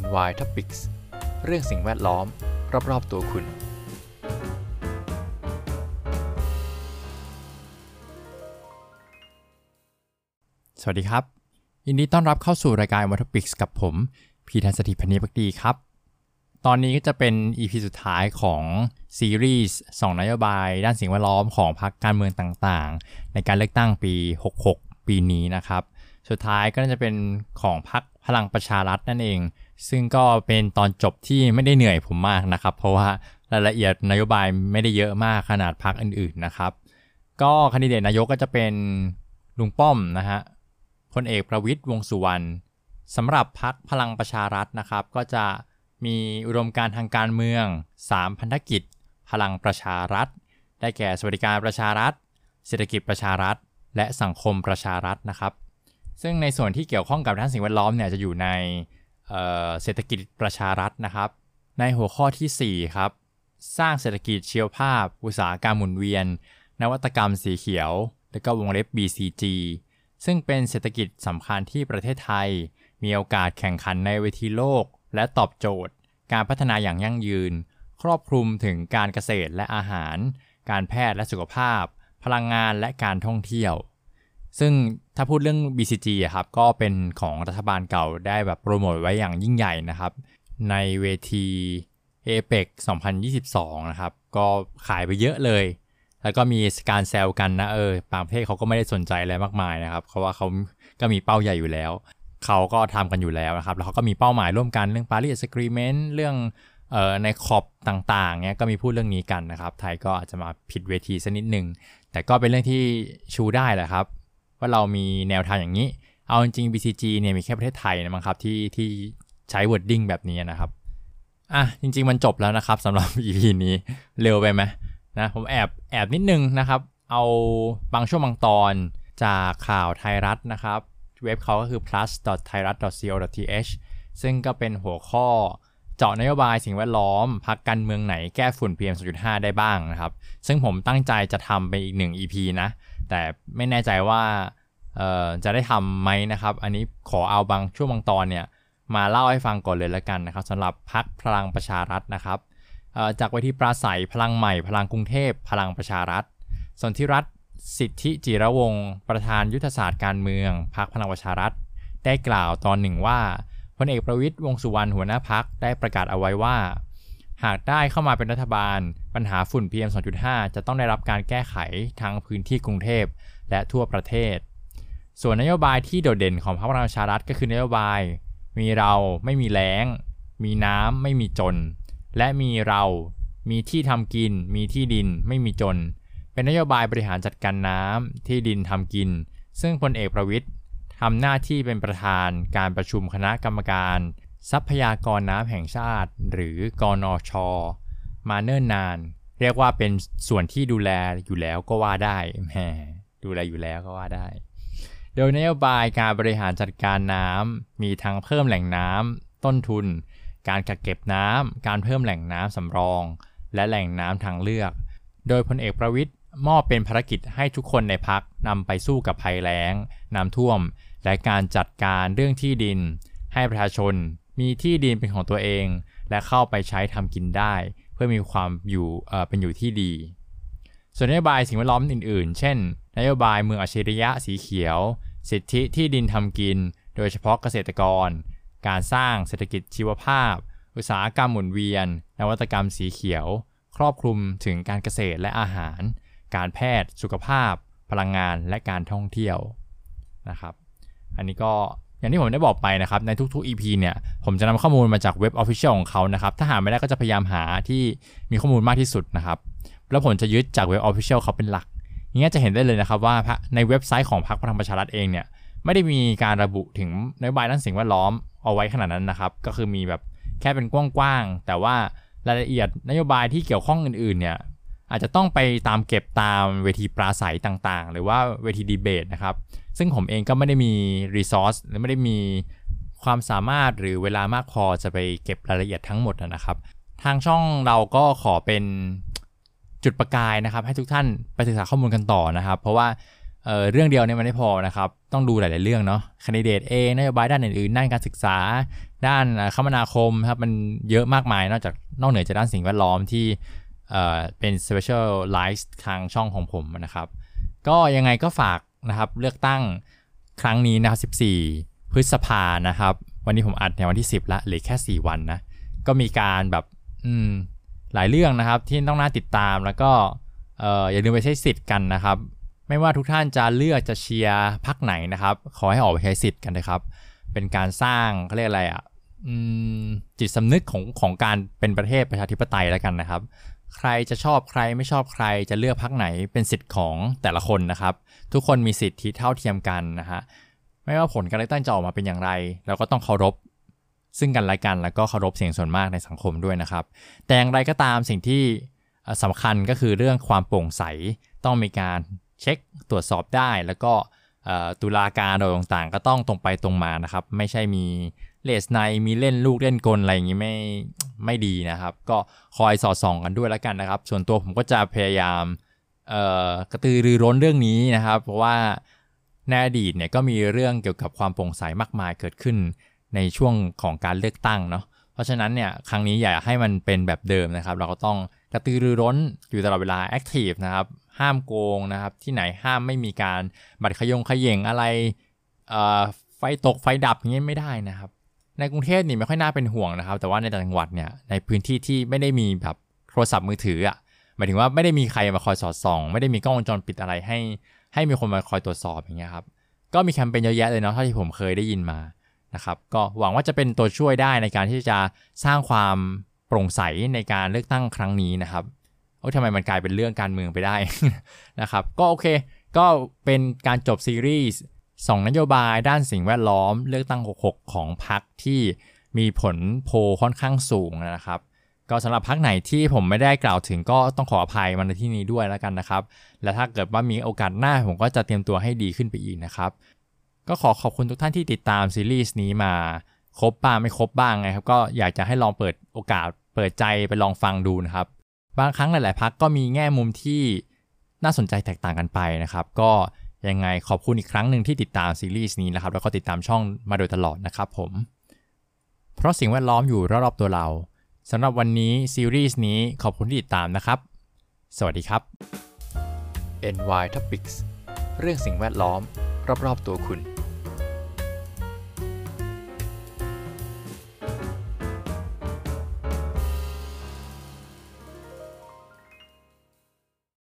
NY Topics เรื่องสิ่งแวดล้อม รอบๆตัวคุณ สวัสดีครับ ยินดีต้อนรับเข้าสู่รายการ NY Topics กับผม พีทันสถิพนีพักดีครับ ตอนนี้ก็จะเป็น EP สุดท้ายของซีรีส์2นโยบายด้านสิ่งแวดล้อมของพรรคการเมืองต่างๆ ในการเลือกตั้งปี 66 ปีนี้นะครับ สุดท้ายก็น่าจะเป็นของพรรคพลังประชารัฐนั่นเอง ซึ่งก็เป็นตอนจบที่ไม่ได้เหนื่อยผมมากนะครับ เพราะว่ารายละเอียดนโยบายไม่ได้เยอะมากขนาดพรรคอื่นๆนะครับ ก็คนดิเดตนายกก็จะเป็นลุงป้อมนะฮะพลเอกประวิตยวงสุวรรณสำหรับพรรคพลังประชารัฐนะครับ ก็จะมีอุดมการทางการเมือง 3 พันธกิจ พลังประชารัฐ ได้แก่สวัสดิการประชารัฐ เศรษฐกิจประชารัฐ และสังคมประชารัฐนะครับ ซึ่งในส่วนที่เกี่ยวข้องกับด้านสิ่งแวดล้อมเนี่ยจะอยู่ในเเศรษฐกิจประชารัฐนะครับ ในหัวข้อที่ 4 ครับ สร้างเศรษฐกิจเชียวภาพ อุตสาหกรรมหมุนเวียน นวัตกรรมสีเขียว และก็วงเล็บ BCG ซึ่งเป็นเศรษฐกิจสำคัญที่ประเทศไทย มีโอกาสแข่งขันในเวทีโลก และตอบโจทย์ การพัฒนาอย่างยั่งยืน ครอบคลุมถึงการเกษตรและอาหาร การแพทย์และสุขภาพ พลังงานและการท่องเที่ยว ซึ่งถ้าพูดเรื่อง BCG อะครับก็เป็นของรัฐบาลเก่าได้แบบโปรโมทไว้อย่างยิ่งใหญ่นะครับ ในเวที APEC 2022 นะครับ ก็ขายไปเยอะเลย แล้วก็มีการแซวกันนะเออบางประเทศเขาก็ไม่ได้สนใจอะไรมากมายนะครับเพราะว่าเขาก็มีเป้าใหญ่อยู่แล้ว เขาก็ทำกันอยู่แล้วนะครับ แล้วเขาก็มีเป้าหมายร่วมกันเรื่อง Paris Agreement เรื่องเอ่อในขอบต่างๆเนี้ยก็มีพูดเรื่องนี้กันนะครับ ไทยก็อาจจะมาผิดเวทีสักนิดหนึ่งแต่ก็เป็นเรื่องที่ชูได้แหละครับ ว่าเรามีแนวทางอย่างนี้ เอาจริง BCG เนี่ยมีแค่ประเทศไทยนะมั้งครับที่ที่ใช้ wording แบบนี้นะครับอะจริง ๆ มันจบแล้วนะครับสำหรับ EP นี้เร็วไปไหมนะผมแอบแอบนิดนึงนะครับ เอาบางช่วงบางตอนจากข่าวไทยรัฐนะครับ เว็บเขาก็คือ plus.thairat.co.th ซึ่งก็เป็นหัวข้อเจาะนโยบายสิ่งแวดล้อมพักการเมืองไหนแก้ฝุ่น PM 2.5 ได้บ้างนะครับ ซึ่งผมตั้งใจจะทำไปอีกหนึ่ง EP นะ แต่ไม่แน่ใจว่าจะได้ทำไหมนะครับ อันนี้ขอเอาบางช่วงบางตอนเนี่ยมาเล่าให้ฟังก่อนเลยแล้วกันนะครับสำหรับพักพลังประชารัฐนะครับจากเวทีปราศัยพลังใหม่พลังกรุงเทพพลังประชารัฐสนที่รัฐสิทธิจิรวงศ์ประธานยุทธศาสตร์การเมืองพักพลังประชารัฐ ได้กล่าวตอนหนึ่งว่าพลเอกประวิตยวงสุวรรณหัวหน้าพักได้ประกาศเอาไว้ว่า หากได้เข้ามาเป็นรัฐบาล ปัญหาฝุ่น PM 2.5 จะต้องได้รับการแก้ไขทั้งพื้นที่กรุงเทพและทั่วประเทศ ส่วนนโยบายที่โดดเด่นของพรรคพลังประชารัฐก็คือนโยบาย มีเราไม่มีแล้ง มีน้ำไม่มีจน และมีเรามีที่ทำกิน มีที่ดินไม่มีจน เป็นนโยบายบริหารจัดการน้ำที่ดินทำกิน ซึ่งพลเอกประวิทย์ทำหน้าที่เป็นประธานการประชุมคณะกรรมการ ทรัพยากรน้ำแห่งชาติ หรือกอนอชมาเนิ่นนาน เรียกว่าเป็นส่วนที่ดูแลอยู่แล้วก็ว่าได้แหมดูแลอยู่แล้วก็ว่าได้ โดยนโยบายการบริหารจัดการน้ำมีทั้งเพิ่มแหล่งน้ำต้นทุน การกักเก็บน้ำการเพิ่มแหล่งน้ำสำรอง และแหล่งน้ำทางเลือก โดยพลเอกประวิทย์มอบเป็นภารกิจให้ทุกคนในพักนำไปสู้กับภัยแล้ง น้ำท่วม และการจัดการเรื่องที่ดิน ให้ประชาชน มีที่ดินเป็นของตัวเอง และเข้าไปใช้ทำกินได้ เพื่อมีความอยู่เป็นอยู่ที่ดี ส่วนนโยบายสิ่งแวดล้อมอื่น ๆ เช่น นโยบายเมืองอัจฉริยะสีเขียว สิทธิที่ดินทำกิน โดยเฉพาะเกษตรกร การสร้างเศรษฐกิจชีวภาพ อุตสาหกรรมหมุนเวียน นวัตกรรมสีเขียว ครอบคลุมถึงการเกษตรและอาหาร การแพทย์ สุขภาพ พลังงานและการท่องเที่ยวนะครับ อันนี้ก็ อย่างที่ผมได้บอกไปนะครับในทุกๆ EP เนี่ยผมจะนำข้อมูลมาจากเว็บ Official ของเขานะครับถ้าหาไม่ได้ก็จะพยายามหาที่มีข้อมูลมากที่สุดนะครับแล้วผมจะยึดจากเว็บ Official เขาเป็นหลักอย่างเงี้ยจะเห็นได้เลยนะครับว่าในเว็บไซต์ของพรรคพลังประชารัฐเองเนี่ยไม่ได้มีการระบุถึงนโยบายด้านสิ่งแวดล้อมเอาไว้ขนาดนั้นนะครับก็คือมีแบบแค่เป็นกว้างๆแต่ว่ารายละเอียดนโยบายที่เกี่ยวข้องอื่นๆเนี่ย อาจจะต้องไปตามเก็บตามเวทีปราศัยต่างๆ หรือว่าเวทีดีเบตนะครับ ซึ่งผมเองก็ไม่ได้มีรีซอสหรือไม่ได้มีความสามารถหรือเวลามากพอจะไปเก็บรายละเอียดทั้งหมดนะครับ ทางช่องเราก็ขอเป็นจุดประกายนะครับ ให้ทุกท่านไปศึกษาข้อมูลกันต่อนะครับ เพราะว่าเเรื่องเดียวเนี่ยมันไม่พอนะครับ ต้องดูหลาย ๆ เรื่องเนาะคนดิเดตเองนโยบายด้านอื่น ๆ ด้านการศึกษา ด้านคมนาคมครับ มันเยอะมากมายนอกจากนอกเหนือจากด้านสิ่งแวดล้อมที่ เอ่อเป็น specialized ทางช่องของผมนะครับ ก็ยังไงก็ฝากนะครับเลือกตั้งครั้งนี้นะครับ 14 พฤษภานะครับ วันนี้ผมอัดในวันที่ 10 ละเหลือแค่ 4 วันนะ ก็มีการแบบอืมหลายเรื่องนะครับที่ต้องน่าติดตามแล้วก็เอ่ออย่าลืมไปใช้สิทธิ์กันนะครับ ไม่ว่าทุกท่านจะเลือกจะเชียร์พักไหนนะครับ ขอให้ออกไปใช้สิทธิ์กันนะครับ เป็นการสร้างเขาเรียกอะไรอะจิตสำนึกของของการเป็นประเทศประชาธิปไตยแล้วกันนะครับ ใครจะชอบใครไม่ชอบใครจะเลือกพักไหนเป็นสิทธิ์ของแต่ละคนนะครับ ทุกคนมีสิทธิเท่าเทียมกันนะฮะไม่ว่าผลการเลือกตั้งจะออกมาเป็นอย่างไร เราก็ต้องเคารพซึ่งกันและกันแล้วก็เคารพเสียงส่วนมากในสังคมด้วยนะครับ แต่อย่างไรก็ตามสิ่งที่เอ่อสำคัญก็คือเรื่องความโปร่งใสต้องมีการเช็คตรวจสอบได้ แล้วก็ตุลาการโดยต่างๆ ก็ต้องตรงไปตรงมานะครับ ไม่ใช่มี เลสในมีเล่นลูกเล่นกลอะไรอย่างนี้ไม่ไม่ดีนะครับ ก็คอยสอดส่องกันด้วยแล้วกันนะครับ ส่วนตัวผมก็จะพยายามกระตือรือร้นเรื่องนี้นะครับ เพราะว่าในอดีตเนี่ยก็มีเรื่องเกี่ยวกับความโปร่งใสมากมายเกิดขึ้นในช่วงของการเลือกตั้งเนาะเพราะฉะนั้นเนี่ยครั้งนี้อย่าให้มันเป็นแบบเดิมนะครับ เราก็ต้องกระตือรือร้นอยู่ตลอดเวลา active นะครับห้ามโกงนะครับที่ไหนห้ามไม่มีการบัตรเขย่งเขย่งอะไรไฟตกไฟดับอย่างนี้ไม่ได้นะครับ ในกรุงเทพนี่ไม่ค่อยน่าเป็นห่วงนะครับ แต่ว่าในต่างจังหวัดเนี่ยในพื้นที่ที่ไม่ได้มีแบบโทรศัพท์มือถืออะหมายถึงว่าไม่ได้มีใครมาคอยสอดส่อง ไม่ได้มีกล้องวงจรปิดอะไรให้ ให้มีคนมาคอยตรวจสอบอย่างเงี้ยครับก็มีแคมเปญเยอะแยะเลยเนาะเท่าที่ผมเคยได้ยินมานะครับก็หวังว่าจะเป็นตัวช่วยได้ในการที่จะสร้างความโปร่งใสในการเลือกตั้งครั้งนี้นะครับโอ้ทำไมมันกลายเป็นเรื่องการเมืองไปได้นะครับ ก็โอเค ก็เป็นการจบซีรีส์ 2 นโยบายด้านสิ่งแวดล้อมเลือกตั้ง 66 ของพรรคที่มีผลโพค่อนข้างสูงนะครับ ก็สำหรับพรรคไหนที่ผมไม่ได้กล่าวถึงก็ต้องขออภัยมาในที่นี้ด้วยแล้วกันนะครับ และถ้าเกิดว่ามีโอกาสหน้าผมก็จะเตรียมตัวให้ดีขึ้นไปอีกนะครับ ก็ขอขอบคุณทุกท่านที่ติดตามซีรีส์นี้มาครบบ้างไม่ครบบ้างไงครับ ก็อยากจะให้ลองเปิดโอกาสเปิดใจไปลองฟังดูนะครับ บางครั้งหลาย ๆพักก็มีแง่มุมที่น่าสนใจแตกต่างกันไปนะครับ ก็ ยังไงขอบคุณอีกครั้งหนึ่งที่ติดตามซีรีส์นี้นะครับ แล้วก็ติดตามช่องมาโดยตลอดนะครับผม เพราะสิ่งแวดล้อมอยู่รอบๆตัวเราสำหรับวันนี้ซีรีส์นี้ขอบคุณที่ติดตามนะครับ สวัสดีครับ NY Topics เรื่องสิ่งแวดล้อม รอบๆตัวคุณ